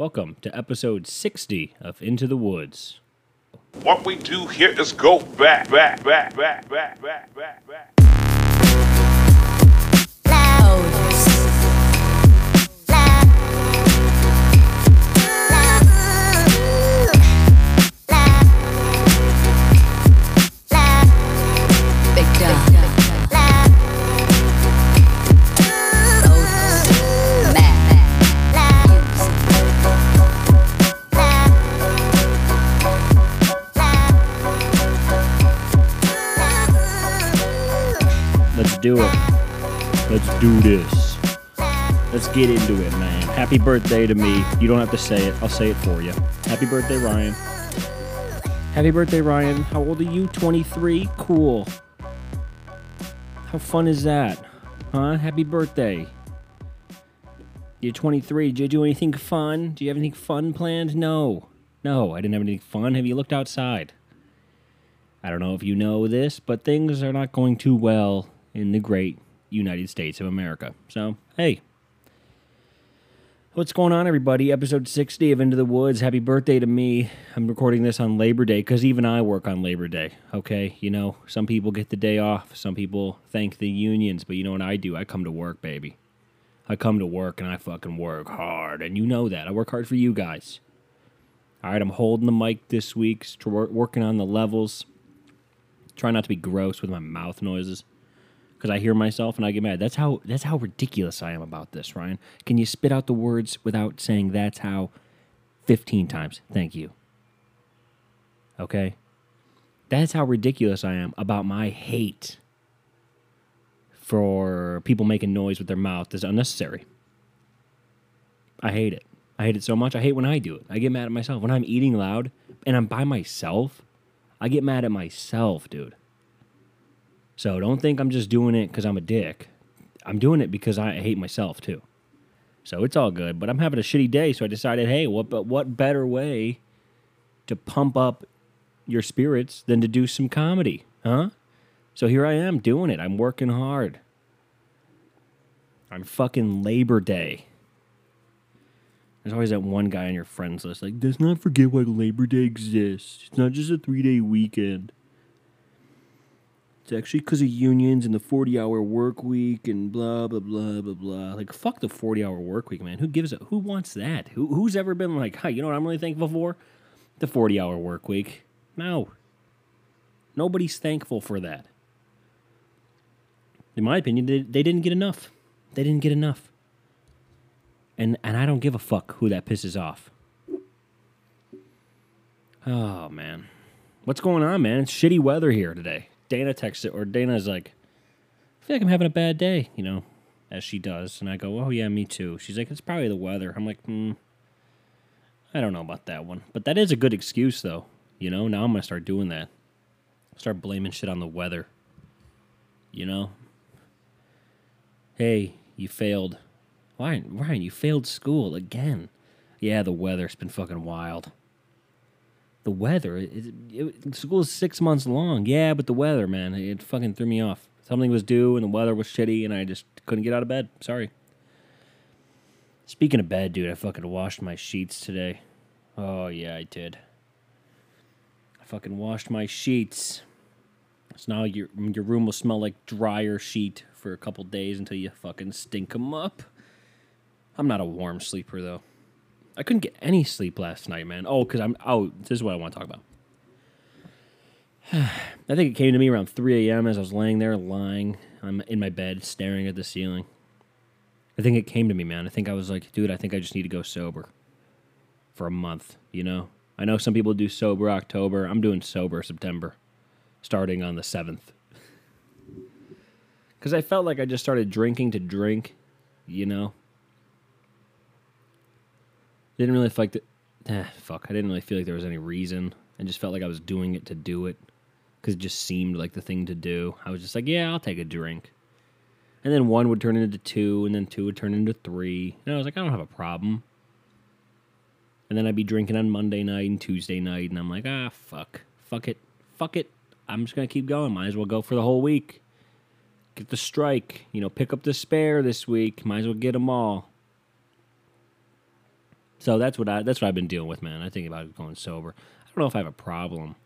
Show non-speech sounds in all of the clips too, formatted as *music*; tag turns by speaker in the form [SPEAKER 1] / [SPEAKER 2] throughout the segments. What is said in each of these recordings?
[SPEAKER 1] Welcome to episode 60 of Into the Woods.
[SPEAKER 2] What we do here is go back, back, back, back, back, back, back, back.
[SPEAKER 3] Big Dog.
[SPEAKER 1] Do it. Let's do this. Let's get into it, man. Happy birthday to me. You don't have to say it, I'll say it for you. Happy birthday, Ryan. Happy birthday, Ryan. How old are you? 23? Cool. How fun is that? Huh? Happy birthday. You're 23. Did you do anything fun? Do you have anything fun planned? No. No, I didn't have anything fun. Have you looked outside? I don't know if you know this, but things are not going too well in the great United States of America. So, hey. What's going on, everybody? Episode 60 of Into the Woods. Happy birthday to me. I'm recording this on Labor Day because even I work on Labor Day, okay? You know, some people get the day off, some people thank the unions, but you know what I do? I come to work, baby. I come to work and I fucking work hard, and you know that. I work hard for you guys. All right, I'm holding the mic this week, working on the levels. Try not to be gross with my mouth noises because I hear myself and I get mad. That's how that's how ridiculous I am about this, Ryan. Can you spit out the words without saying that's how 15 times? Thank you. Okay? That's how ridiculous I am about my hate for people making noise with their mouth is unnecessary. I hate it. I hate it so much. I hate when I do it. I get mad at myself. When I'm eating loud and I'm by myself, I get mad at myself, dude. So don't think I'm just doing it because I'm a dick. I'm doing it because I hate myself too. So it's all good. But I'm having a shitty day, so I decided, hey, what but what better way to pump up your spirits than to do some comedy, huh? So here I am doing it. I'm working hard. On fucking Labor Day. There's always that one guy on your friends list like, let's not forget why Labor Day exists. It's not just a three day weekend. It's actually because of unions and the 40 hour work week and blah, blah, blah, blah, blah. Like, fuck the 40 hour work week, man. Who gives a, who wants that? Who, who's ever been like, hi, you know what I'm really thankful for? The 40 hour work week. No. Nobody's thankful for that. In my opinion, they, they didn't get enough. They didn't get enough. And, and I don't give a fuck who that pisses off. Oh, man. What's going on, man? It's shitty weather here today. Dana texts it, or Dana's like, I feel like I'm having a bad day, you know, as she does. And I go, oh, yeah, me too. She's like, it's probably the weather. I'm like, hmm, I don't know about that one. But that is a good excuse, though. You know, now I'm going to start doing that. Start blaming shit on the weather. You know? Hey, you failed. Ryan, Ryan, you failed school again. Yeah, the weather's been fucking wild. The weather, it, it, school is six months long. Yeah, but the weather, man, it fucking threw me off. Something was due and the weather was shitty, and I just couldn't get out of bed. Sorry. Speaking of bed, dude, I fucking washed my sheets today. Oh, yeah, I did. I fucking washed my sheets. So now your your room will smell like dryer sheet for a couple days until you fucking stink them up. I'm not a warm sleeper though. I couldn't get any sleep last night, man. Oh, because I'm. Oh, this is what I want to talk about. *sighs* I think it came to me around 3 a.m. as I was laying there, lying. I'm in my bed, staring at the ceiling. I think it came to me, man. I think I was like, dude, I think I just need to go sober for a month, you know? I know some people do sober October. I'm doing sober September, starting on the 7th. Because *laughs* I felt like I just started drinking to drink, you know? Didn't really feel like the, eh, fuck. I didn't really feel like there was any reason. I just felt like I was doing it to do it because it just seemed like the thing to do. I was just like, yeah, I'll take a drink. And then one would turn into two, and then two would turn into three. And I was like, I don't have a problem. And then I'd be drinking on Monday night and Tuesday night, and I'm like, ah, fuck. Fuck it. Fuck it. I'm just going to keep going. Might as well go for the whole week. Get the strike. You know, pick up the spare this week. Might as well get them all. So that's what I that's what I've been dealing with, man. I think about going sober. I don't know if I have a problem,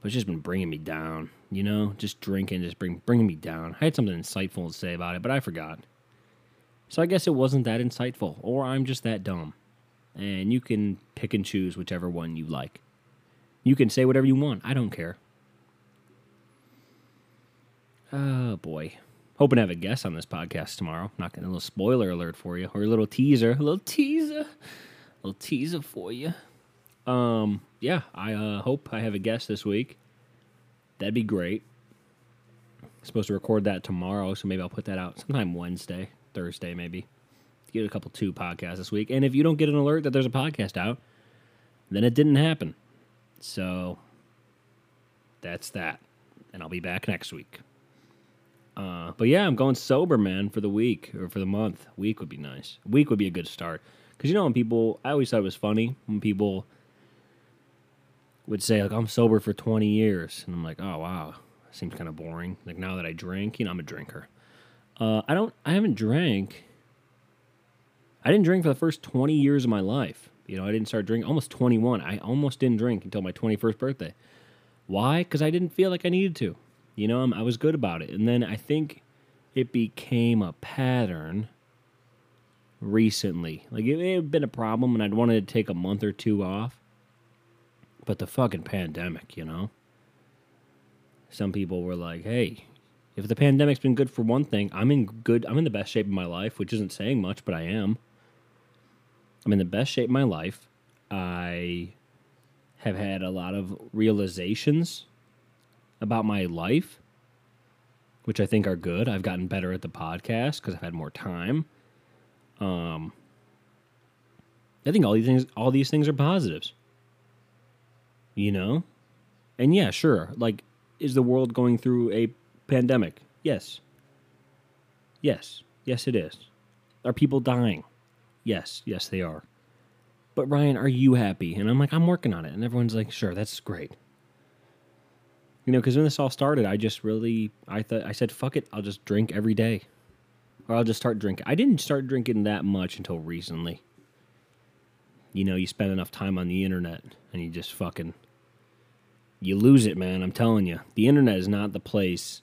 [SPEAKER 1] but it's just been bringing me down. You know, just drinking, just bring bringing me down. I had something insightful to say about it, but I forgot. So I guess it wasn't that insightful, or I'm just that dumb. And you can pick and choose whichever one you like. You can say whatever you want. I don't care. Oh boy. Hoping to have a guest on this podcast tomorrow. Not gonna a little spoiler alert for you, or a little teaser, a little teaser, a little teaser for you. Um, yeah, I uh, hope I have a guest this week. That'd be great. supposed to record that tomorrow, so maybe I'll put that out sometime Wednesday, Thursday, maybe. Get a couple two podcasts this week, and if you don't get an alert that there's a podcast out, then it didn't happen. So that's that, and I'll be back next week. Uh, but yeah, I'm going sober, man, for the week or for the month. Week would be nice. Week would be a good start because you know when people, I always thought it was funny when people would say like I'm sober for 20 years, and I'm like, oh wow, seems kind of boring. Like now that I drink, you know, I'm a drinker. Uh, I don't, I haven't drank. I didn't drink for the first 20 years of my life. You know, I didn't start drinking almost 21. I almost didn't drink until my 21st birthday. Why? Because I didn't feel like I needed to. You know, I'm, I was good about it. And then I think it became a pattern recently. Like it, it had been a problem, and I'd wanted to take a month or two off. But the fucking pandemic, you know? Some people were like, hey, if the pandemic's been good for one thing, I'm in good, I'm in the best shape of my life, which isn't saying much, but I am. I'm in the best shape of my life. I have had a lot of realizations about my life, which I think are good. I've gotten better at the podcast because I've had more time. Um, I think all these things, all these things are positives. You know, and yeah, sure. Like, is the world going through a pandemic? Yes. Yes. Yes, it is. Are people dying? Yes. Yes, they are. But Ryan, are you happy? And I'm like, I'm working on it. And everyone's like, sure, that's great. You know, because when this all started, I just really, I thought, I said, fuck it, I'll just drink every day. Or I'll just start drinking. I didn't start drinking that much until recently. You know, you spend enough time on the internet and you just fucking, you lose it, man. I'm telling you. The internet is not the place.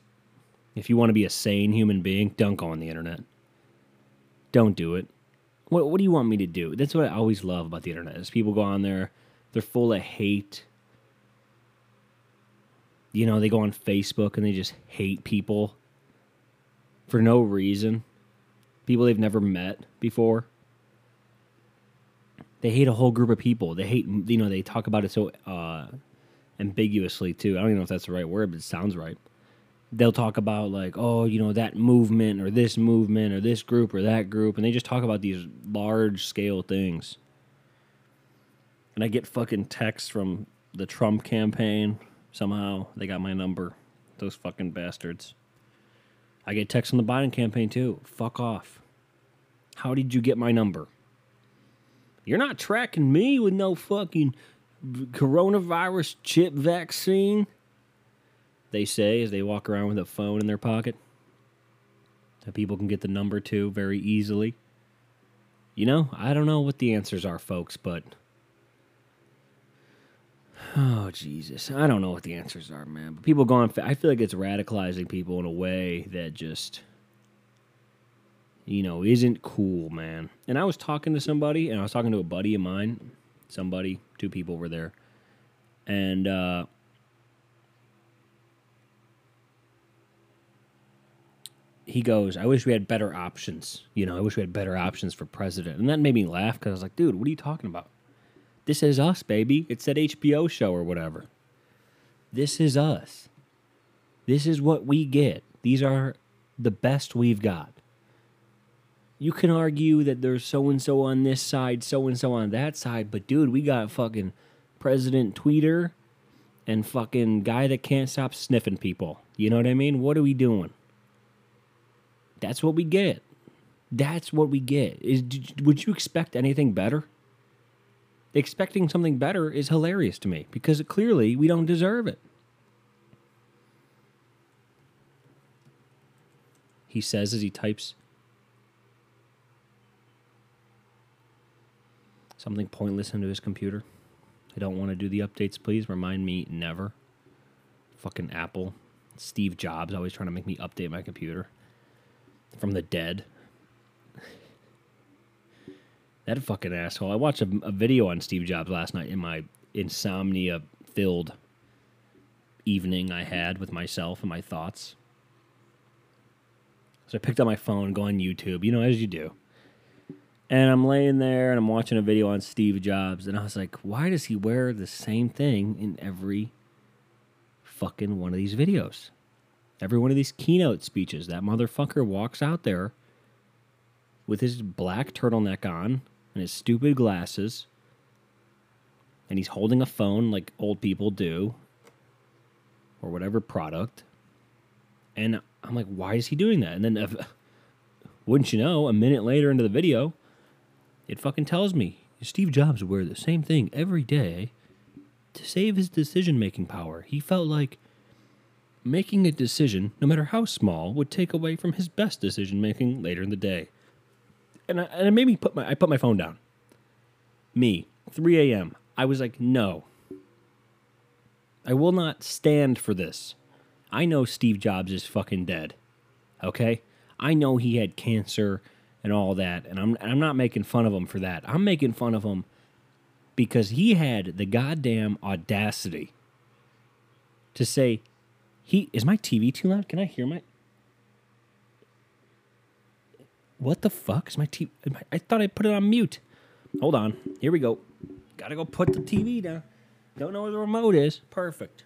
[SPEAKER 1] If you want to be a sane human being, don't go on the internet. Don't do it. What, what do you want me to do? That's what I always love about the internet is people go on there, they're full of hate you know, they go on Facebook and they just hate people for no reason. People they've never met before. They hate a whole group of people. They hate, you know, they talk about it so uh, ambiguously too. I don't even know if that's the right word, but it sounds right. They'll talk about like, oh, you know, that movement or this movement or this group or that group, and they just talk about these large scale things. And I get fucking texts from the Trump campaign Somehow they got my number. Those fucking bastards. I get texts on the Biden campaign too. Fuck off. How did you get my number? You're not tracking me with no fucking coronavirus chip vaccine. They say as they walk around with a phone in their pocket. That people can get the number too very easily. You know, I don't know what the answers are, folks, but Oh Jesus, I don't know what the answers are, man. But people going, I feel like it's radicalizing people in a way that just, you know, isn't cool, man. And I was talking to somebody, and I was talking to a buddy of mine. Somebody, two people were there, and uh, he goes, "I wish we had better options. You know, I wish we had better options for president." And that made me laugh because I was like, "Dude, what are you talking about?" This is us, baby. It's that HBO show or whatever. This is us. This is what we get. These are the best we've got. You can argue that there's so and so on this side, so and so on that side, but dude, we got fucking President Tweeter and fucking guy that can't stop sniffing people. You know what I mean? What are we doing? That's what we get. That's what we get. Is would you expect anything better? Expecting something better is hilarious to me because clearly we don't deserve it. He says as he types. something pointless into his computer. I don't want to do the updates, please. Remind me never. Fucking Apple. Steve Jobs always trying to make me update my computer from the dead. That fucking asshole. I watched a, a video on Steve Jobs last night in my insomnia filled evening I had with myself and my thoughts. So I picked up my phone, go on YouTube, you know, as you do. And I'm laying there and I'm watching a video on Steve Jobs, and I was like, why does he wear the same thing in every fucking one of these videos? Every one of these keynote speeches, that motherfucker walks out there with his black turtleneck on and his stupid glasses, and he's holding a phone like old people do, or whatever product. And I'm like, why is he doing that? And then, if, wouldn't you know, a minute later into the video, it fucking tells me Steve Jobs would wear the same thing every day to save his decision making power. He felt like making a decision, no matter how small, would take away from his best decision making later in the day. And, I, and it made me put my I put my phone down. Me, 3 a.m. I was like, no. I will not stand for this. I know Steve Jobs is fucking dead. Okay? I know he had cancer and all that, and I'm I'm not making fun of him for that. I'm making fun of him because he had the goddamn audacity to say he is my TV too loud? Can I hear my What the fuck is my TV? I thought I put it on mute. Hold on. Here we go. Gotta go put the TV down. Don't know where the remote is. Perfect.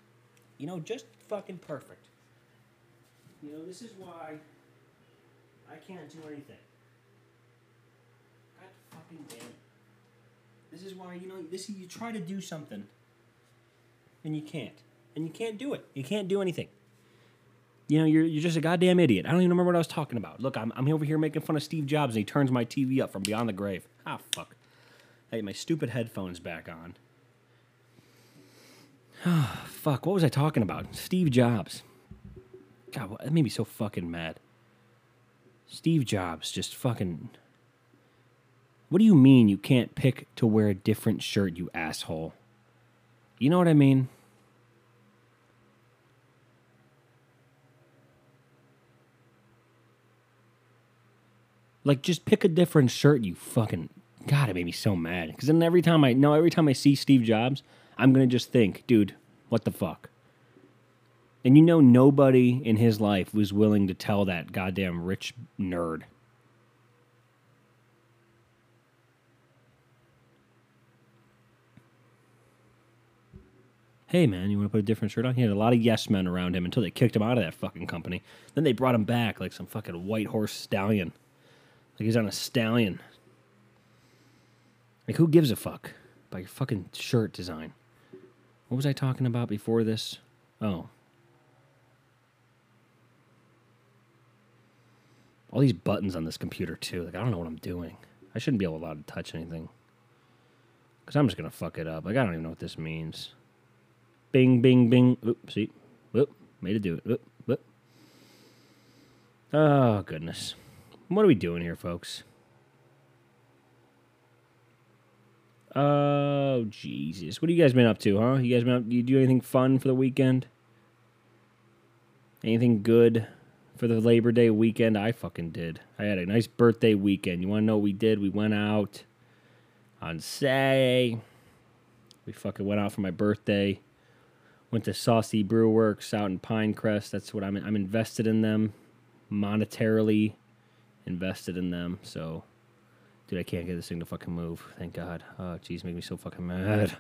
[SPEAKER 1] You know, just fucking perfect. You know, this is why I can't do anything. God fucking damn. This is why, you know, this you try to do something and you can't. And you can't do it. You can't do anything. You know, you're, you're just a goddamn idiot. I don't even remember what I was talking about. Look, I'm, I'm over here making fun of Steve Jobs and he turns my TV up from beyond the grave. Ah, fuck. I Hey, my stupid headphones back on. Ah, *sighs* fuck, what was I talking about? Steve Jobs. God, that made me so fucking mad. Steve Jobs just fucking. What do you mean you can't pick to wear a different shirt, you asshole? You know what I mean? Like, just pick a different shirt, you fucking. God, it made me so mad. Because then every time I. No, every time I see Steve Jobs, I'm going to just think, dude, what the fuck? And you know, nobody in his life was willing to tell that goddamn rich nerd. Hey man, you want to put a different shirt on? He had a lot of yes men around him until they kicked him out of that fucking company. Then they brought him back like some fucking white horse stallion. Like he's on a stallion. Like who gives a fuck about your fucking shirt design? What was I talking about before this? Oh. All these buttons on this computer too. Like I don't know what I'm doing. I shouldn't be allowed to touch anything. Cause I'm just gonna fuck it up. Like I don't even know what this means. Bing, bing, bing. Oop, see. Whoop. Made it do it. Whoop, whoop. Oh goodness. What are we doing here, folks? Oh Jesus! What have you guys been up to, huh? You guys been up? You do anything fun for the weekend? Anything good for the Labor Day weekend? I fucking did. I had a nice birthday weekend. You want to know what we did? We went out on Saturday. We fucking went out for my birthday. Went to Saucy Brew Works out in Pinecrest. That's what I'm. I'm invested in them, monetarily invested in them. So, dude, I can't get this thing to fucking move. Thank God. Oh, jeez, make me so fucking mad.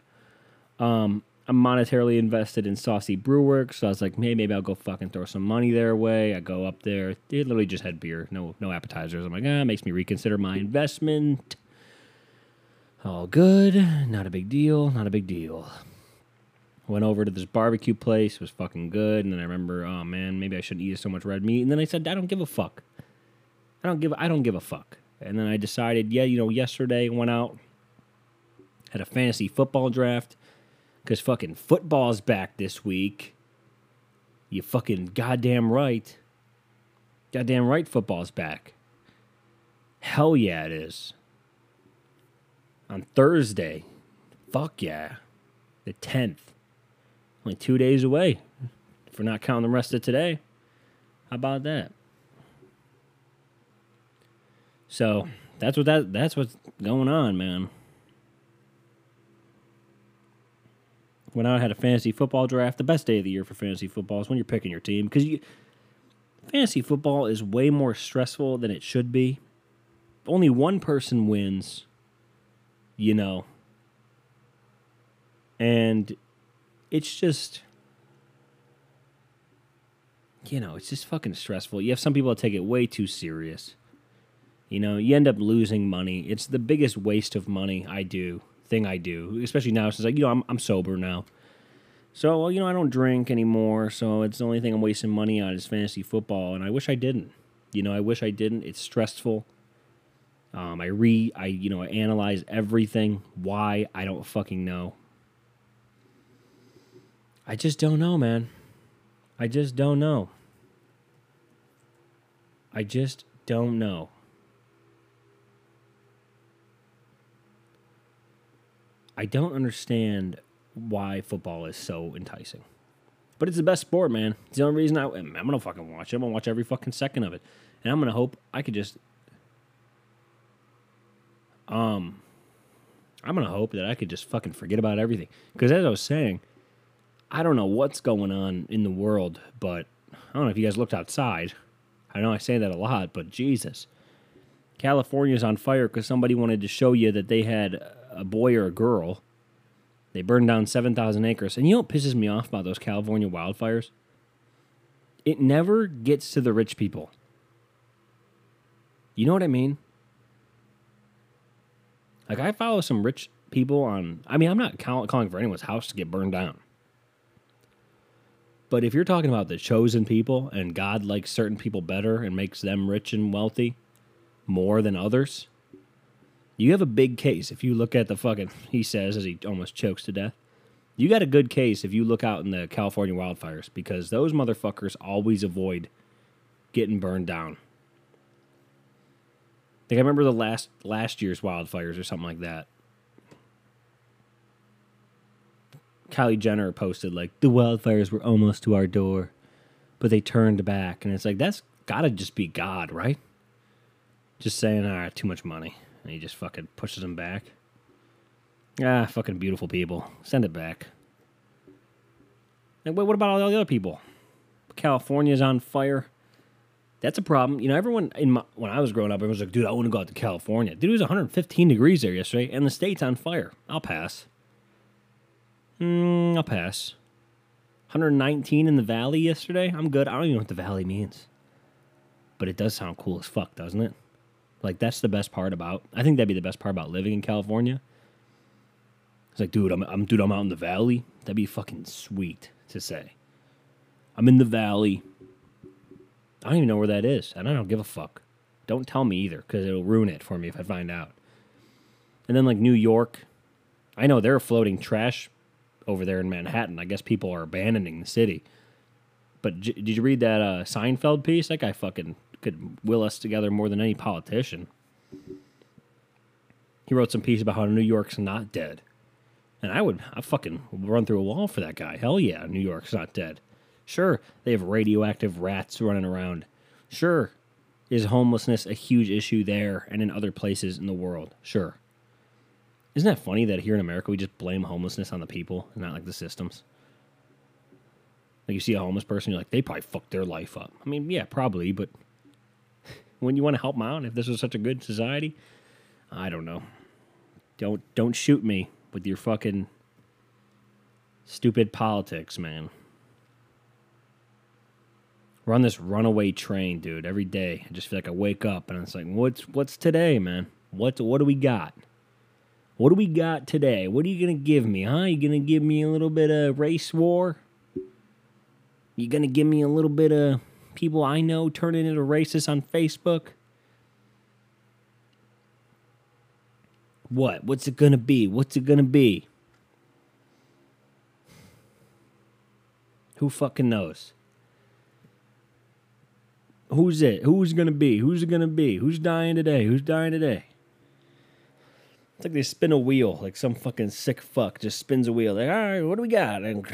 [SPEAKER 1] Um, I'm monetarily invested in Saucy Brew Works, so I was like, maybe maybe I'll go fucking throw some money their way. I go up there. They literally just had beer, no no appetizers. I'm like, ah, makes me reconsider my investment. All good, not a big deal, not a big deal. Went over to this barbecue place, was fucking good, and then I remember, oh man, maybe I shouldn't eat so much red meat. And then I said, I don't give a fuck. I don't give I don't give a fuck. And then I decided, yeah, you know, yesterday went out, had a fantasy football draft, because fucking football's back this week. You fucking goddamn right. Goddamn right football's back. Hell yeah, it is. on Thursday. Fuck yeah. The 10th. Only two days away. If we're not counting the rest of today. How about that? So that's what that that's what's going on, man. When I had a fantasy football draft, the best day of the year for fantasy football is when you're picking your team because you fantasy football is way more stressful than it should be. Only one person wins, you know. And it's just you know, it's just fucking stressful. You have some people that take it way too serious. You know, you end up losing money. It's the biggest waste of money I do, thing I do, especially now since like, you know, I'm I'm sober now. So, well, you know, I don't drink anymore, so it's the only thing I'm wasting money on is fantasy football, and I wish I didn't. You know, I wish I didn't. It's stressful. Um, I re, I you know, I analyze everything. Why I don't fucking know. I just don't know, man. I just don't know. I just don't know. I don't understand why football is so enticing. But it's the best sport, man. It's the only reason I, I'm gonna fucking watch it. I'm gonna watch every fucking second of it, and I'm gonna hope I could just, um, I'm gonna hope that I could just fucking forget about everything. Because as I was saying, I don't know what's going on in the world, but I don't know if you guys looked outside. I know I say that a lot, but Jesus, California's on fire because somebody wanted to show you that they had a boy or a girl. They burned down 7,000 acres. And you know what pisses me off about those California wildfires? It never gets to the rich people. You know what I mean? Like, I follow some rich people on. I mean, I'm not call- calling for anyone's house to get burned down. But if you're talking about the chosen people and God likes certain people better and makes them rich and wealthy more than others, you have a big case. If you look at the fucking, he says as he almost chokes to death, you got a good case if you look out in the California wildfires because those motherfuckers always avoid getting burned down. Like I remember the last last year's wildfires or something like that. Kylie Jenner posted like the wildfires were almost to our door, but they turned back, and it's like that's gotta just be God, right? Just saying, ah, too much money, and he just fucking pushes them back. Ah, fucking beautiful people, send it back. And wait, what about all the other people? California's on fire. That's a problem. You know, everyone in my, when I was growing up, everyone was like, "Dude, I want to go out to California." Dude, it was 115 degrees there yesterday, and the state's on fire. I'll pass. Mm, I'll pass. 119 in the valley yesterday. I'm good. I don't even know what the valley means. But it does sound cool as fuck, doesn't it? Like that's the best part about. I think that'd be the best part about living in California. It's like, dude, I'm, I'm dude, I'm out in the valley. That'd be fucking sweet to say. I'm in the valley. I don't even know where that is, and I don't give a fuck. Don't tell me either, because it'll ruin it for me if I find out. And then like New York, I know they're floating trash over there in Manhattan. I guess people are abandoning the city. But j- did you read that uh, Seinfeld piece? That guy fucking could will us together more than any politician. He wrote some piece about how New York's not dead. And I would, I fucking run through a wall for that guy. Hell yeah, New York's not dead. Sure, they have radioactive rats running around. Sure, is homelessness a huge issue there and in other places in the world? Sure. Isn't that funny that here in America we just blame homelessness on the people and not like the systems? Like you see a homeless person, you're like, they probably fucked their life up. I mean, yeah, probably, but when you want to help them out, if this was such a good society, I don't know. Don't don't shoot me with your fucking stupid politics, man. We're on this runaway train, dude, every day. I just feel like I wake up and it's like, what's what's today, man? What what do we got? What do we got today? What are you gonna give me, huh? You gonna give me a little bit of race war? You gonna give me a little bit of people I know turning into racists on Facebook? What? What's it gonna be? What's it gonna be? Who fucking knows? Who's it? Who's gonna be? Who's it gonna be? Who's dying today? Who's dying today? It's like they spin a wheel, like some fucking sick fuck just spins a wheel. Like, all right, what do we got? And *laughs*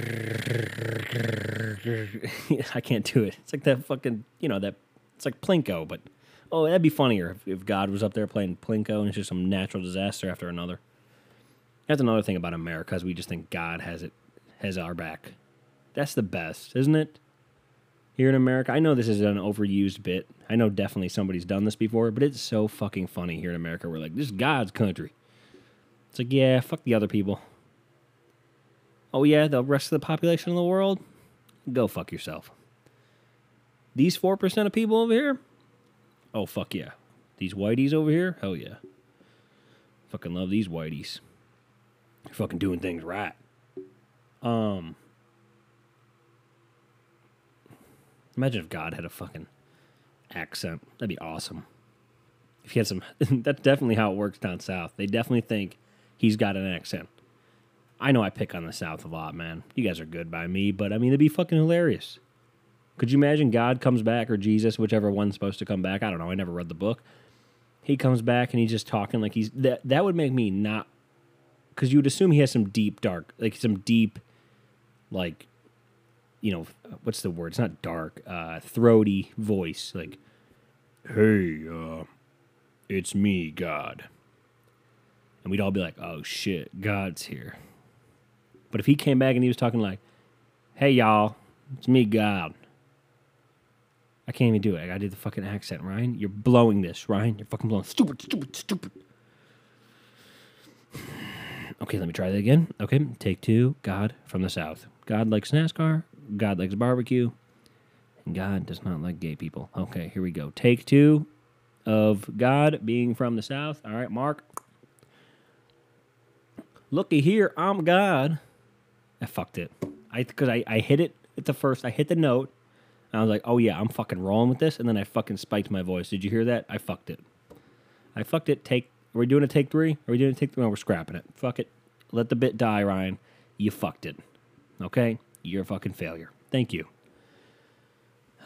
[SPEAKER 1] I can't do it. It's like that fucking, you know, that it's like Plinko, but oh, that'd be funnier if, if God was up there playing Plinko and it's just some natural disaster after another. That's another thing about America is we just think God has it has our back. That's the best, isn't it? Here in America, I know this is an overused bit. I know definitely somebody's done this before, but it's so fucking funny here in America. We're like, this is God's country. It's like, yeah, fuck the other people. Oh yeah, the rest of the population of the world, go fuck yourself. These four percent of people over here, oh fuck yeah. These whiteys over here, hell yeah. Fucking love these whiteys. Fucking doing things right. Um. Imagine if God had a fucking accent. That'd be awesome. If he had some, *laughs* that's definitely how it works down south. They definitely think he's got an accent. I know I pick on the South a lot, man. You guys are good by me, but I mean, it'd be fucking hilarious. Could you imagine God comes back or Jesus, whichever one's supposed to come back? I don't know. I never read the book. He comes back and he's just talking like he's that. That would make me not, because you would assume he has some deep, dark, like some deep, like, you know, what's the word? It's not dark, uh, throaty voice. Like, hey, uh, it's me, God. And we'd all be like, oh shit, God's here. But if he came back and he was talking like, hey y'all, it's me, God. I can't even do it. I gotta the fucking accent, Ryan. You're blowing this, Ryan. You're fucking blowing. Stupid, stupid, stupid. Okay, let me try that again. Okay, take two. God from the South. God likes NASCAR. God likes barbecue. And God does not like gay people. Okay, here we go. Take two of God being from the South. All right, Mark. Looky here, I'm God. I fucked it. I because I, I hit it at the first. I hit the note. I was like, oh yeah, I'm fucking rolling with this. And then I fucking spiked my voice. Did you hear that? I fucked it. I fucked it. Take. Are we doing a take three? Are we doing a take three? No, we're scrapping it. Fuck it. Let the bit die, Ryan. You fucked it. Okay? You're a fucking failure. Thank you.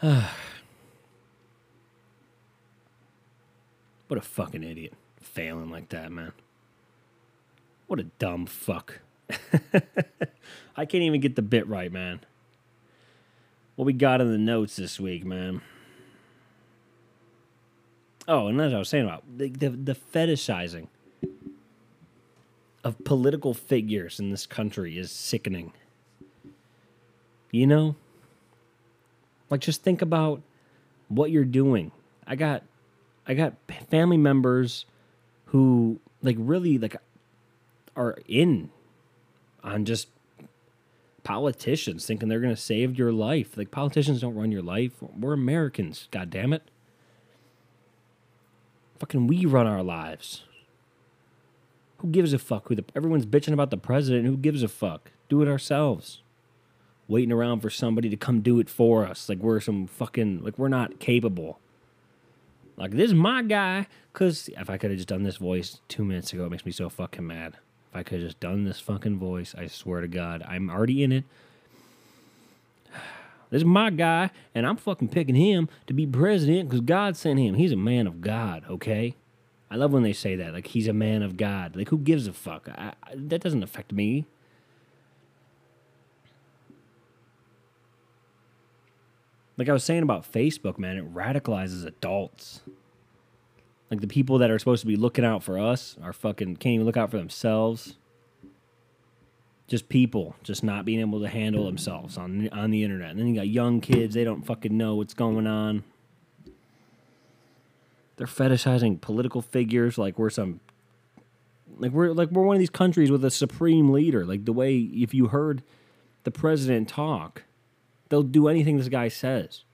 [SPEAKER 1] *sighs* what a fucking idiot. Failing like that, man. What a dumb fuck. *laughs* I can't even get the bit right, man. What we got in the notes this week, man. Oh, and as I was saying about the, the, the fetishizing of political figures in this country is sickening. You know? Like just think about what you're doing. I got I got family members who like really like are in on just politicians thinking they're going to save your life. Like politicians don't run your life. We're Americans, god damn it. Fucking we run our lives. Who gives a fuck who the everyone's bitching about the president, who gives a fuck? Do it ourselves. Waiting around for somebody to come do it for us. Like we're some fucking like we're not capable. Like this is my guy. Cause if I could have just done this voice two minutes ago, it makes me so fucking mad. If I could have just done this fucking voice, I swear to God, I'm already in it. *sighs* This is my guy, and I'm fucking picking him to be president because God sent him. He's a man of God, okay? I love when they say that, like he's a man of God. Like who gives a fuck? I, I, that doesn't affect me. Like I was saying about Facebook, man, it radicalizes adults. Like the people that are supposed to be looking out for us are fucking can't even look out for themselves. Just people just not being able to handle themselves on on the internet. And then you got young kids, they don't fucking know what's going on. They're fetishizing political figures like we're some like we're like we're one of these countries with a supreme leader. Like the way if you heard the president talk, they'll do anything this guy says.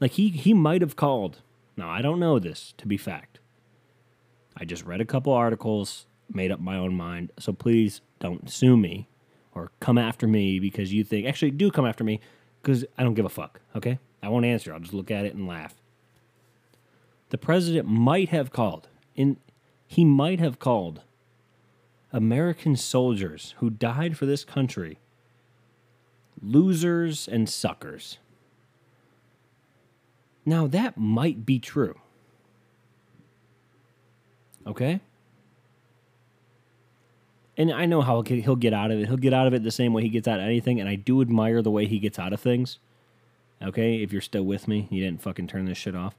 [SPEAKER 1] Like he he might have called. Now I don't know this to be fact. I just read a couple articles, made up my own mind. So please don't sue me or come after me because you think actually do come after me because I don't give a fuck, okay? I won't answer. I'll just look at it and laugh. The president might have called and he might have called American soldiers who died for this country losers and suckers. Now, that might be true. Okay? and I know how he'll get- out of it. He'll get out of it the same way he gets out of anything, and I do admire the way he gets out of things. Okay, if you're still with me, you didn't fucking turn this shit off.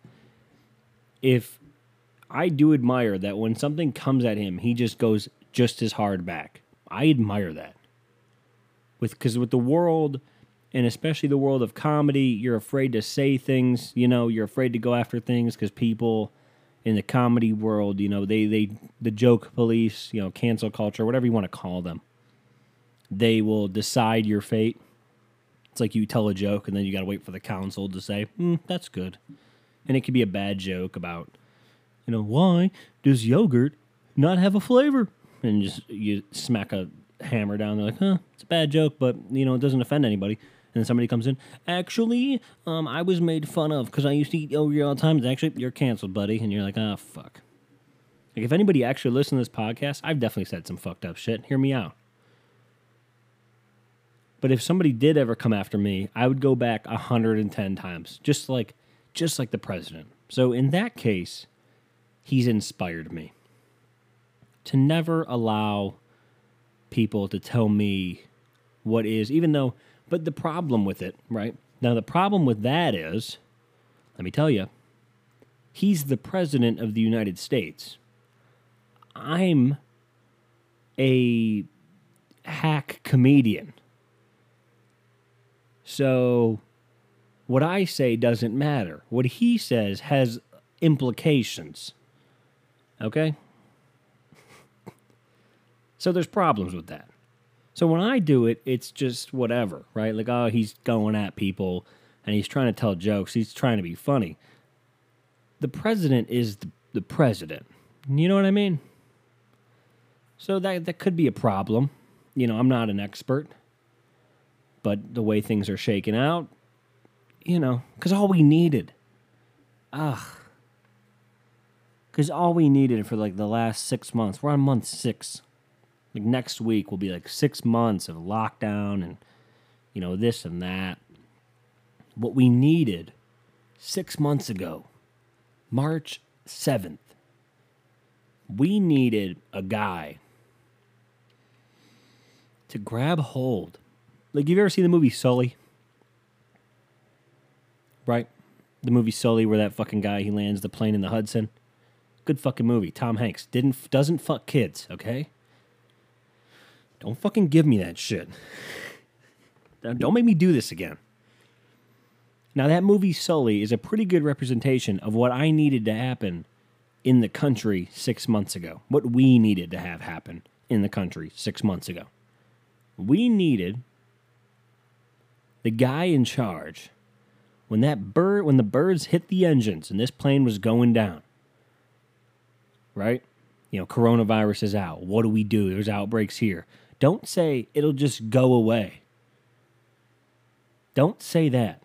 [SPEAKER 1] If I do admire that when something comes at him, he just goes just as hard back. I admire that. With because with the world, and especially the world of comedy, you're afraid to say things. You know, you're afraid to go after things because people in the comedy world, you know, they they the joke police, you know, cancel culture, whatever you want to call them. They will decide your fate. It's like you tell a joke and then you got to wait for the council to say, hmm, "That's good," and it could be a bad joke about, you know, why does yogurt not have a flavor? And just you smack a hammer down. They're like, "Huh, it's a bad joke, but you know, it doesn't offend anybody." And then somebody comes in. Actually, um, I was made fun of because I used to eat yogurt all the time. It's actually you're canceled, buddy. And you're like, ah, fuck. Like if anybody actually listened to this podcast, I've definitely said some fucked up shit. Hear me out. But if somebody did ever come after me, I would go back 110 times, just like just like the president. So in that case, he's inspired me to never allow people to tell me what is even though but the problem with it, right? Now the problem with that is let me tell you, he's the president of the United States. I'm a hack comedian. So what I say doesn't matter. What he says has implications. Okay? *laughs* So there's problems with that. So when I do it, it's just whatever, right? Like, oh, he's going at people and he's trying to tell jokes. He's trying to be funny. The president is the, the president. You know what I mean? So that that could be a problem. You know, I'm not an expert, but the way things are shaking out, you know, because all we needed, ugh, because all we needed for like the last six months, we're on month six. Like next week will be like six months of lockdown and, you know, this and that. What we needed six months ago, March 7th, we needed a guy to grab hold. Like, you've ever seen the movie Sully? Right? The movie Sully, where that fucking guy he lands the plane in the Hudson. Good fucking movie. Tom Hanks didn't doesn't fuck kids. Okay. Don't fucking give me that shit. Don't make me do this again. Now that movie Sully is a pretty good representation of what I needed to happen in the country six months ago. What we needed to have happen in the country six months ago. We needed the guy in charge when that bird when the birds hit the engines and this plane was going down. Right? You know, coronavirus is out. What do we do? There's outbreaks here. Don't say it'll just go away. Don't say that.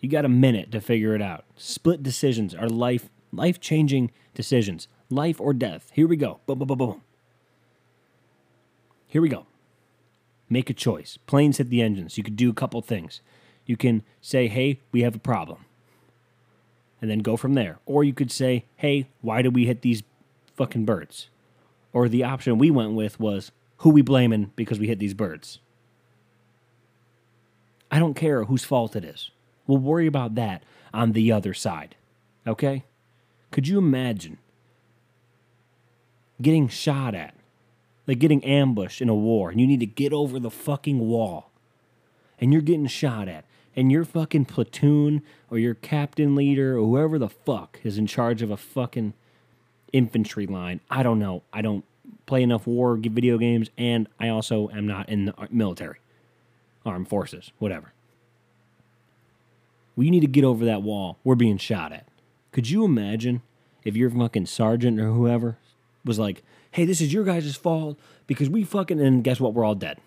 [SPEAKER 1] You got a minute to figure it out. Split decisions are life life changing decisions. Life or death. Here we go. Boom, boom, boom, boom. Here we go. Make a choice. Planes hit the engines. You could do a couple things. You can say, hey, we have a problem. And then go from there. Or you could say, hey, why do we hit these fucking birds? Or the option we went with was, who we blaming because we hit these birds? I don't care whose fault it is. We'll worry about that on the other side. Okay? Could you imagine getting shot at? Like getting ambushed in a war and you need to get over the fucking wall. And you're getting shot at. And your fucking platoon or your captain leader or whoever the fuck is in charge of a fucking infantry line. I don't know. I don't play enough war video games and I also am not in the military, armed forces, whatever. We need to get over that wall. We're being shot at. Could you imagine if your fucking sergeant or whoever was like, hey, this is your guys' fault because we fucking, and guess what? We're all dead.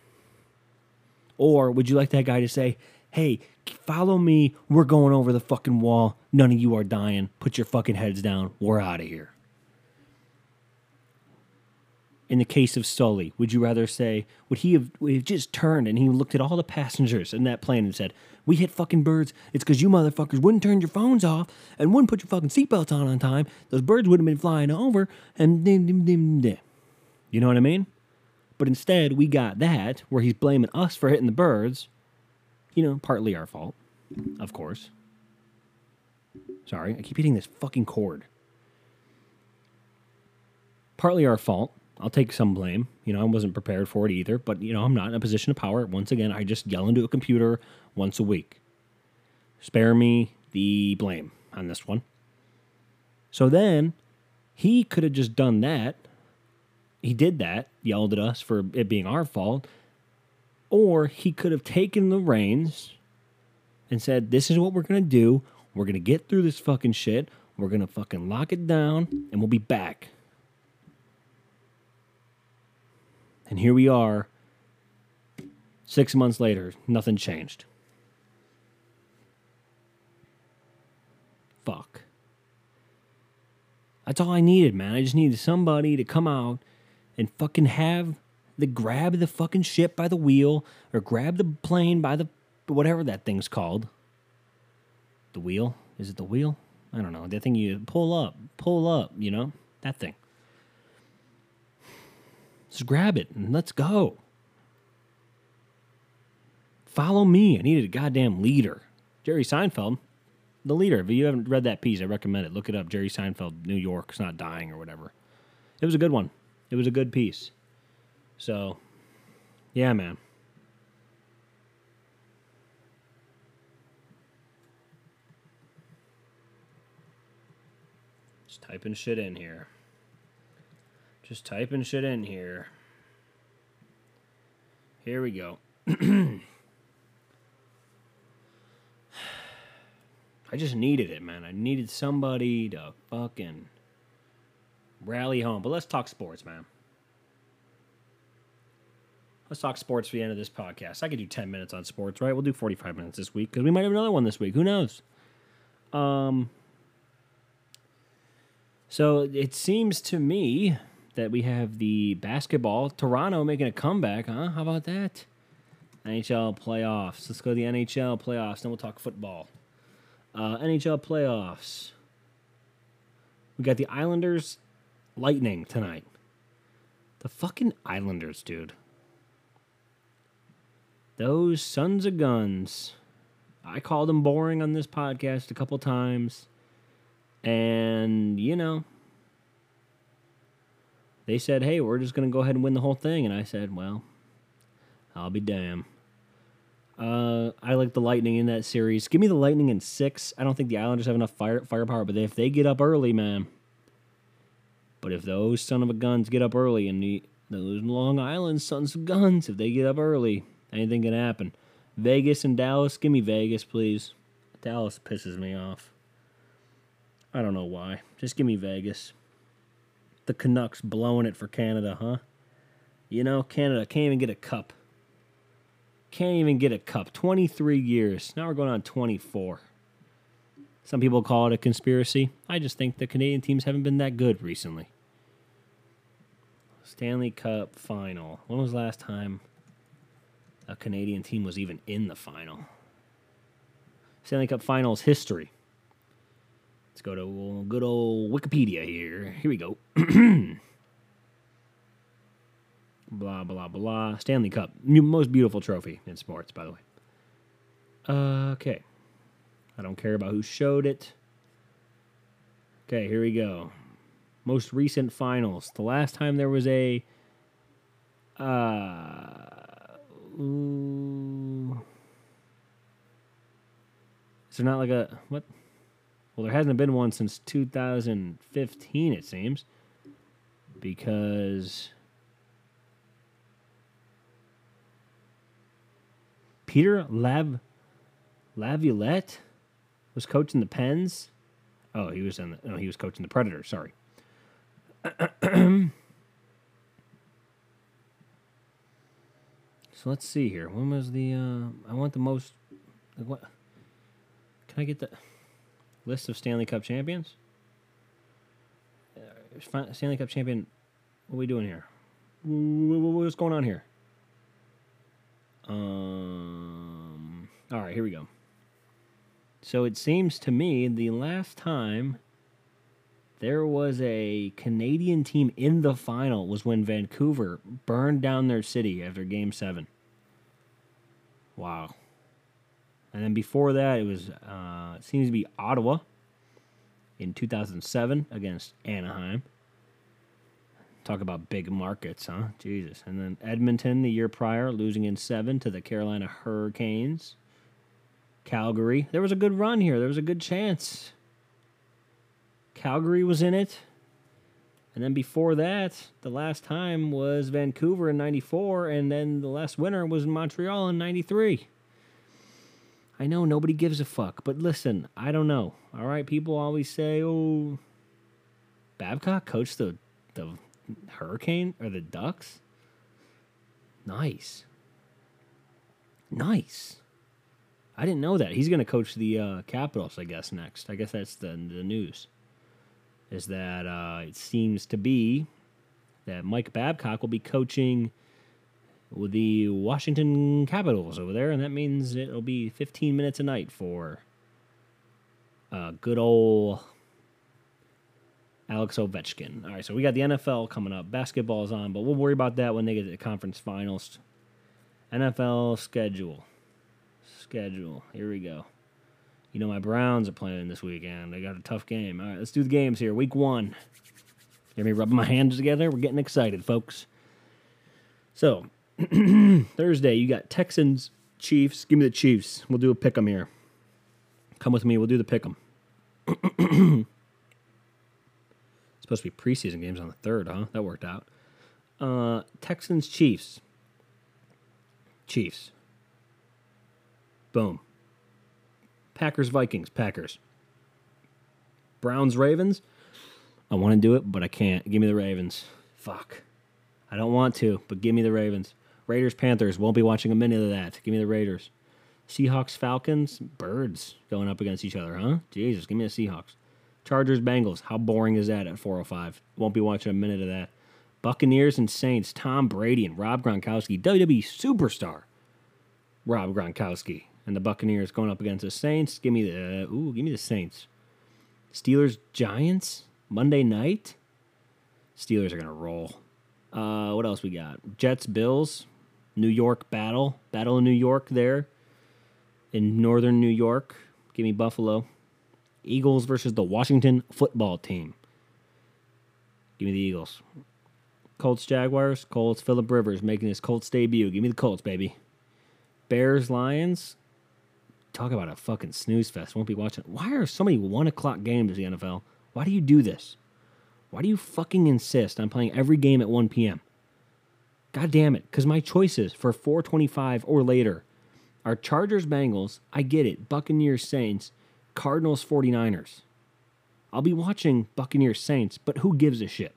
[SPEAKER 1] Or would you like that guy to say, hey, follow me. We're going over the fucking wall. None of you are dying. Put your fucking heads down. We're out of here. In the case of Sully, would you rather say, would he have, would he have just turned and he looked at all the passengers in that plane and said, We hit fucking birds. It's because you motherfuckers wouldn't turn your phones off and wouldn't put your fucking seatbelts on on time. Those birds would have been flying over and dim, dim, dim, dim. You know what I mean? But instead, we got that where he's blaming us for hitting the birds. You know, partly our fault, of course. Sorry, I keep hitting this fucking cord. Partly our fault. I'll take some blame. You know, I wasn't prepared for it either, but you know, I'm not in a position of power. Once again, I just yell into a computer once a week. Spare me the blame on this one. So then he could have just done that. He did that, yelled at us for it being our fault. Or he could have taken the reins and said, This is what we're going to do. We're going to get through this fucking shit. We're going to fucking lock it down and we'll be back. And here we are, six months later, nothing changed. Fuck. That's all I needed, man. I just needed somebody to come out and fucking have the grab the fucking ship by the wheel or grab the plane by the whatever that thing's called. The wheel? Is it the wheel? I don't know. That thing you pull up, pull up, you know? That thing. Just grab it and let's go. Follow me. I needed a goddamn leader. Jerry Seinfeld, the leader. If you haven't read that piece, I recommend it. Look it up. Jerry Seinfeld, New York's not dying or whatever. It was a good one. It was a good piece. So, yeah, man. Just typing shit in here. Just typing shit in here. Here we go. *clears throat* I just needed it, man. I needed somebody to fucking rally home. But let's talk sports, man. Let's talk sports for the end of this podcast. I could do 10 minutes on sports, right? We'll do 45 minutes this week because we might have another one this week. Who knows? Um, so it seems to me that we have the basketball, Toronto making a comeback, huh? How about that? NHL playoffs. Let's go to the NHL playoffs, then we'll talk football. Uh, NHL playoffs. We got the Islanders Lightning tonight. The fucking Islanders, dude. Those sons of guns. I called them boring on this podcast a couple times. And, you know, they said, hey, we're just going to go ahead and win the whole thing. And I said, well, I'll be damned. Uh, I like the Lightning in that series. Give me the Lightning in six. I don't think the Islanders have enough fire firepower, but if they get up early, man. But if those son of a guns get up early and the those Long Island sons of guns, if they get up early, anything can happen. Vegas and Dallas, give me Vegas, please. Dallas pisses me off. I don't know why. Just give me Vegas. The Canucks blowing it for Canada, huh? You know, Canada can't even get a cup. Can't even get a cup. 23 years. Now we're going on 24. Some people call it a conspiracy. I just think the Canadian teams haven't been that good recently. Stanley Cup final. When was last time a Canadian team was even in the final? Stanley Cup finals history. Let's go to good old Wikipedia here. Here we go. *clears throat* blah blah blah. Stanley Cup, most beautiful trophy in sports, by the way. Uh, okay, I don't care about who showed it. Okay, here we go. Most recent finals. The last time there was a. Uh, ooh, is there not like a what? Well, there hasn't been one since 2015, it seems, because Peter Lav Laviolette was coaching the Pens. Oh, he was in the, no, he was coaching the Predators. Sorry. *clears throat* so let's see here. When was the? Uh, I want the most. What? Can I get the list of Stanley Cup champions? Uh, Stanley Cup champion. What are we doing here? What's going on here? Um. All right, here we go. So it seems to me the last time there was a Canadian team in the final was when Vancouver burned down their city after game 7. Wow. And then before that it was uh seems to be Ottawa in 2007 against Anaheim. Talk about big markets, huh? Jesus. And then Edmonton the year prior losing in 7 to the Carolina Hurricanes. Calgary. There was a good run here. There was a good chance. Calgary was in it. And then before that, the last time was Vancouver in 94, and then the last winner was Montreal in 93. I know nobody gives a fuck, but listen, I don't know. All right, people always say, oh, Babcock coached the, the Hurricane or the Ducks? Nice. Nice. I didn't know that. He's going to coach the uh, Capitals, I guess, next. I guess that's the, the news is that uh, it seems to be that Mike Babcock will be coaching with the Washington Capitals over there, and that means it'll be 15 minutes a night for uh, good old Alex Ovechkin. All right, so we got the NFL coming up. Basketball's on, but we'll worry about that when they get to the conference finals. NFL schedule. Schedule. Here we go. You know, my Browns are playing this weekend. They got a tough game. All right, let's do the games here. Week one. Hear me rubbing my hands together? We're getting excited, folks. So, *clears throat* Thursday, you got Texans, Chiefs. Give me the Chiefs. We'll do a pick 'em here. Come with me. We'll do the pick 'em. *clears throat* supposed to be preseason games on the third, huh? That worked out. Uh, Texans, Chiefs. Chiefs. Boom. Packers, Vikings, Packers. Browns, Ravens. I want to do it, but I can't. Give me the Ravens. Fuck. I don't want to, but give me the Ravens. Raiders, Panthers. Won't be watching a minute of that. Give me the Raiders. Seahawks, Falcons, Birds going up against each other, huh? Jesus, give me the Seahawks. Chargers, Bengals. How boring is that at 405? Won't be watching a minute of that. Buccaneers and Saints. Tom Brady and Rob Gronkowski. WWE superstar. Rob Gronkowski and the Buccaneers going up against the Saints. Give me the ooh, give me the Saints. Steelers, Giants, Monday night. Steelers are gonna roll. Uh, what else we got? Jets, Bills, New York battle, battle in New York there, in northern New York. Give me Buffalo. Eagles versus the Washington football team. Give me the Eagles. Colts, Jaguars, Colts, Philip Rivers making his Colts debut. Give me the Colts, baby. Bears, Lions. Talk about a fucking snooze fest. Won't be watching. Why are so many one o'clock games in the NFL? Why do you do this? Why do you fucking insist on playing every game at 1 p.m.? God damn it. Because my choices for 425 or later are Chargers, Bengals. I get it. Buccaneers, Saints. Cardinals, 49ers. I'll be watching Buccaneers, Saints, but who gives a shit?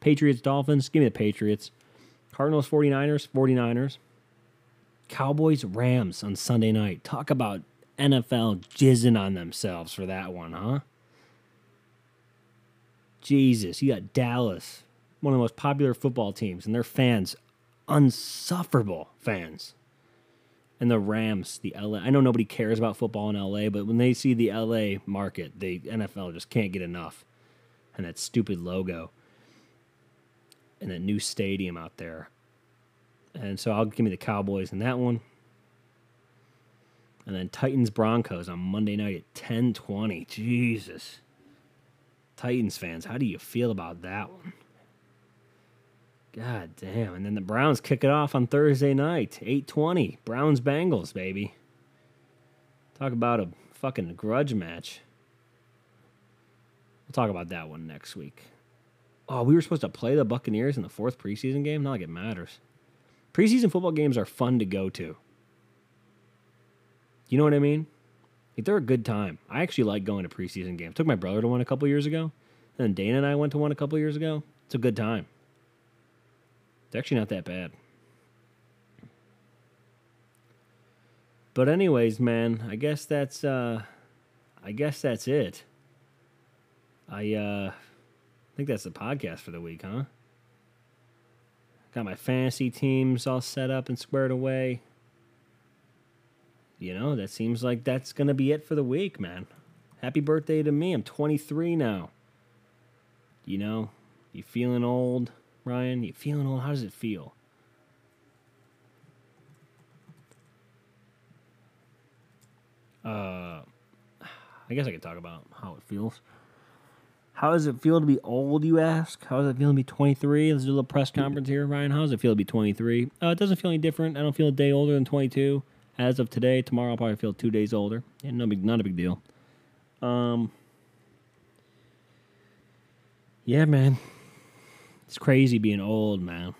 [SPEAKER 1] Patriots, Dolphins. Give me the Patriots. Cardinals, 49ers, 49ers. Cowboys Rams on Sunday night. Talk about NFL jizzing on themselves for that one, huh? Jesus, you got Dallas, one of the most popular football teams, and their fans, unsufferable fans. And the Rams, the LA. I know nobody cares about football in LA, but when they see the LA market, the NFL just can't get enough. And that stupid logo and that new stadium out there. And so I'll give me the Cowboys in that one. And then Titans Broncos on Monday night at 10:20. Jesus. Titans fans, how do you feel about that one? God damn. And then the Browns kick it off on Thursday night, 8:20. Browns Bengals, baby. Talk about a fucking grudge match. We'll talk about that one next week. Oh, we were supposed to play the Buccaneers in the fourth preseason game? Not like it matters. Preseason football games are fun to go to. You know what I mean? They're a good time. I actually like going to preseason games. Took my brother to one a couple years ago. And then Dana and I went to one a couple years ago. It's a good time. It's actually not that bad. But anyways, man, I guess that's uh I guess that's it. I uh think that's the podcast for the week, huh? Got my fantasy teams all set up and squared away. You know, that seems like that's going to be it for the week, man. Happy birthday to me. I'm 23 now. You know, you feeling old, Ryan? You feeling old? How does it feel? Uh, I guess I could talk about how it feels. How does it feel to be old, you ask? How does it feel to be 23? Let's do a little press conference here, Ryan. How does it feel to be 23? Uh, it doesn't feel any different. I don't feel a day older than 22. As of today, tomorrow I'll probably feel two days older. Yeah, no big, not a big deal. Um, yeah, man. It's crazy being old, man.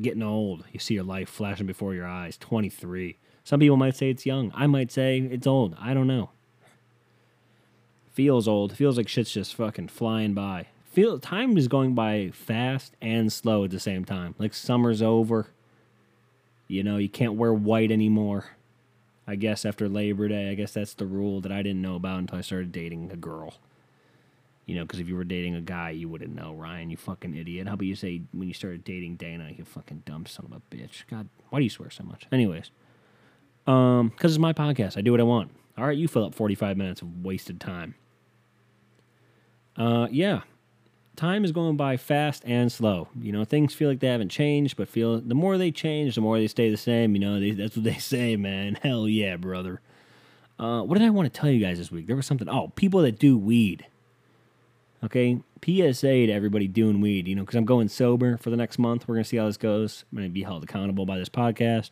[SPEAKER 1] Getting old. You see your life flashing before your eyes. 23. Some people might say it's young. I might say it's old. I don't know. Feels old. Feels like shit's just fucking flying by. Feel time is going by fast and slow at the same time. Like summer's over. You know, you can't wear white anymore. I guess after Labor Day, I guess that's the rule that I didn't know about until I started dating a girl. You know, because if you were dating a guy, you wouldn't know, Ryan. You fucking idiot. How about you say when you started dating Dana, you fucking dumb son of a bitch? God, why do you swear so much? Anyways, um, because it's my podcast. I do what I want. All right, you fill up forty-five minutes of wasted time. Uh, yeah, time is going by fast and slow. You know, things feel like they haven't changed, but feel the more they change, the more they stay the same. You know, they, that's what they *laughs* say, man. Hell yeah, brother. Uh, what did I want to tell you guys this week? There was something. Oh, people that do weed. Okay, PSA to everybody doing weed. You know, because I'm going sober for the next month. We're gonna see how this goes. I'm gonna be held accountable by this podcast.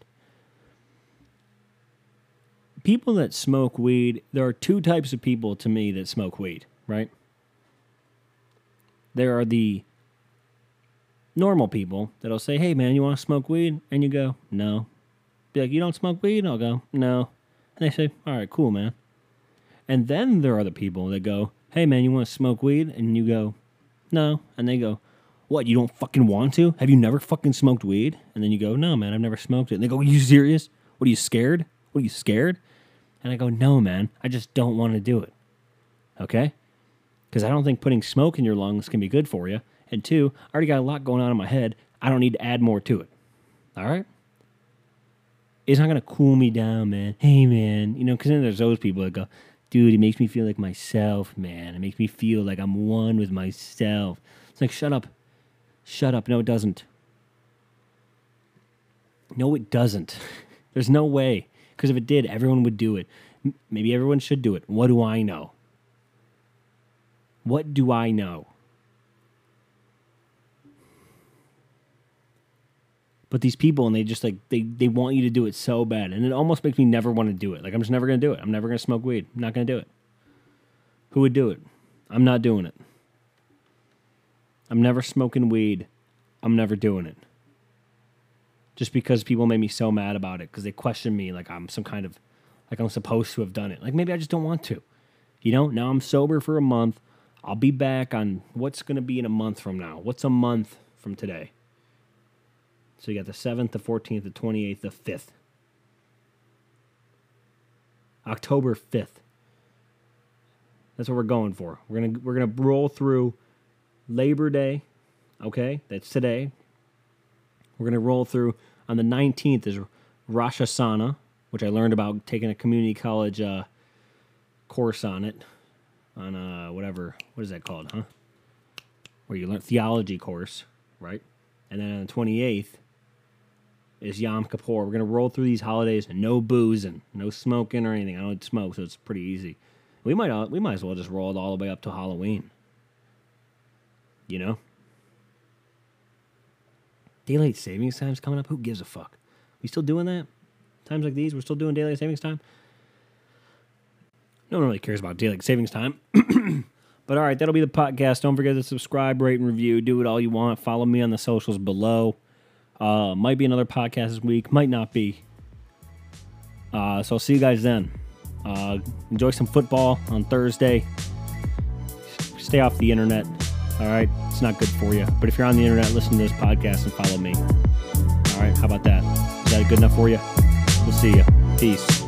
[SPEAKER 1] People that smoke weed. There are two types of people to me that smoke weed. Right there are the normal people that'll say, "Hey, man, you want to smoke weed?" And you go, "No." Be like, "You don't smoke weed?" And I'll go, "No." And they say, "All right, cool, man." And then there are the people that go, "Hey, man, you want to smoke weed?" And you go, "No." And they go, "What? You don't fucking want to? Have you never fucking smoked weed?" And then you go, "No, man, I've never smoked it." And they go, "Are you serious? What are you scared? What are you scared?" And I go, "No, man, I just don't want to do it." Okay? because I don't think putting smoke in your lungs can be good for you. And two, I already got a lot going on in my head. I don't need to add more to it. All right? It's not going to cool me down, man. Hey, man. You know, because then there's those people that go, dude, it makes me feel like myself, man. It makes me feel like I'm one with myself. It's like, shut up. Shut up. No, it doesn't. No, it doesn't. *laughs* There's no way. Because if it did, everyone would do it. M- Maybe everyone should do it. What do I know? What do I know? But these people and they just like they they want you to do it so bad and it almost makes me never want to do it. Like I'm just never to do it. I'm never to smoke weed. I'm not to do it. Who would do it? I'm not doing it. I'm never smoking weed. I'm never doing it. Just because people made me so mad about it because they question me like I'm some kind of like I'm supposed to have done it. Like maybe I just don't want to. You know, now I'm sober for a month. I'll be back on what's to be in a month from now. What's a month from today? So you got the 7th, the 14th, the 28th, the 5th. October 5th. That's what we're going for. We're going to we're going to roll through Labor Day, okay? That's today. We're going to roll through on the 19th is Rosh Hashanah, which I learned about taking a community college uh, course on it on uh whatever what is that called, huh? Where you learn theology course, right? And then on the twenty eighth is Yom Kippur. We're gonna roll through these holidays and no boozing, no smoking or anything. I don't smoke, so it's pretty easy. We might uh, we might as well just roll it all the way up to Halloween. You know? Daylight savings time's coming up. Who gives a fuck? We still doing that? Times like these, we're still doing daylight savings time? No one really cares about daylight savings time. *clears throat* but all right, that'll be the podcast. Don't forget to subscribe, rate, and review. Do it all you want. Follow me on the socials below. Uh, might be another podcast this week. Might not be. Uh, so I'll see you guys then. Uh, enjoy some football on Thursday. Stay off the internet. All right, it's not good for you. But if you're on the internet, listen to this podcast and follow me. All right, how about that? Is that good enough for you? We'll see you. Peace.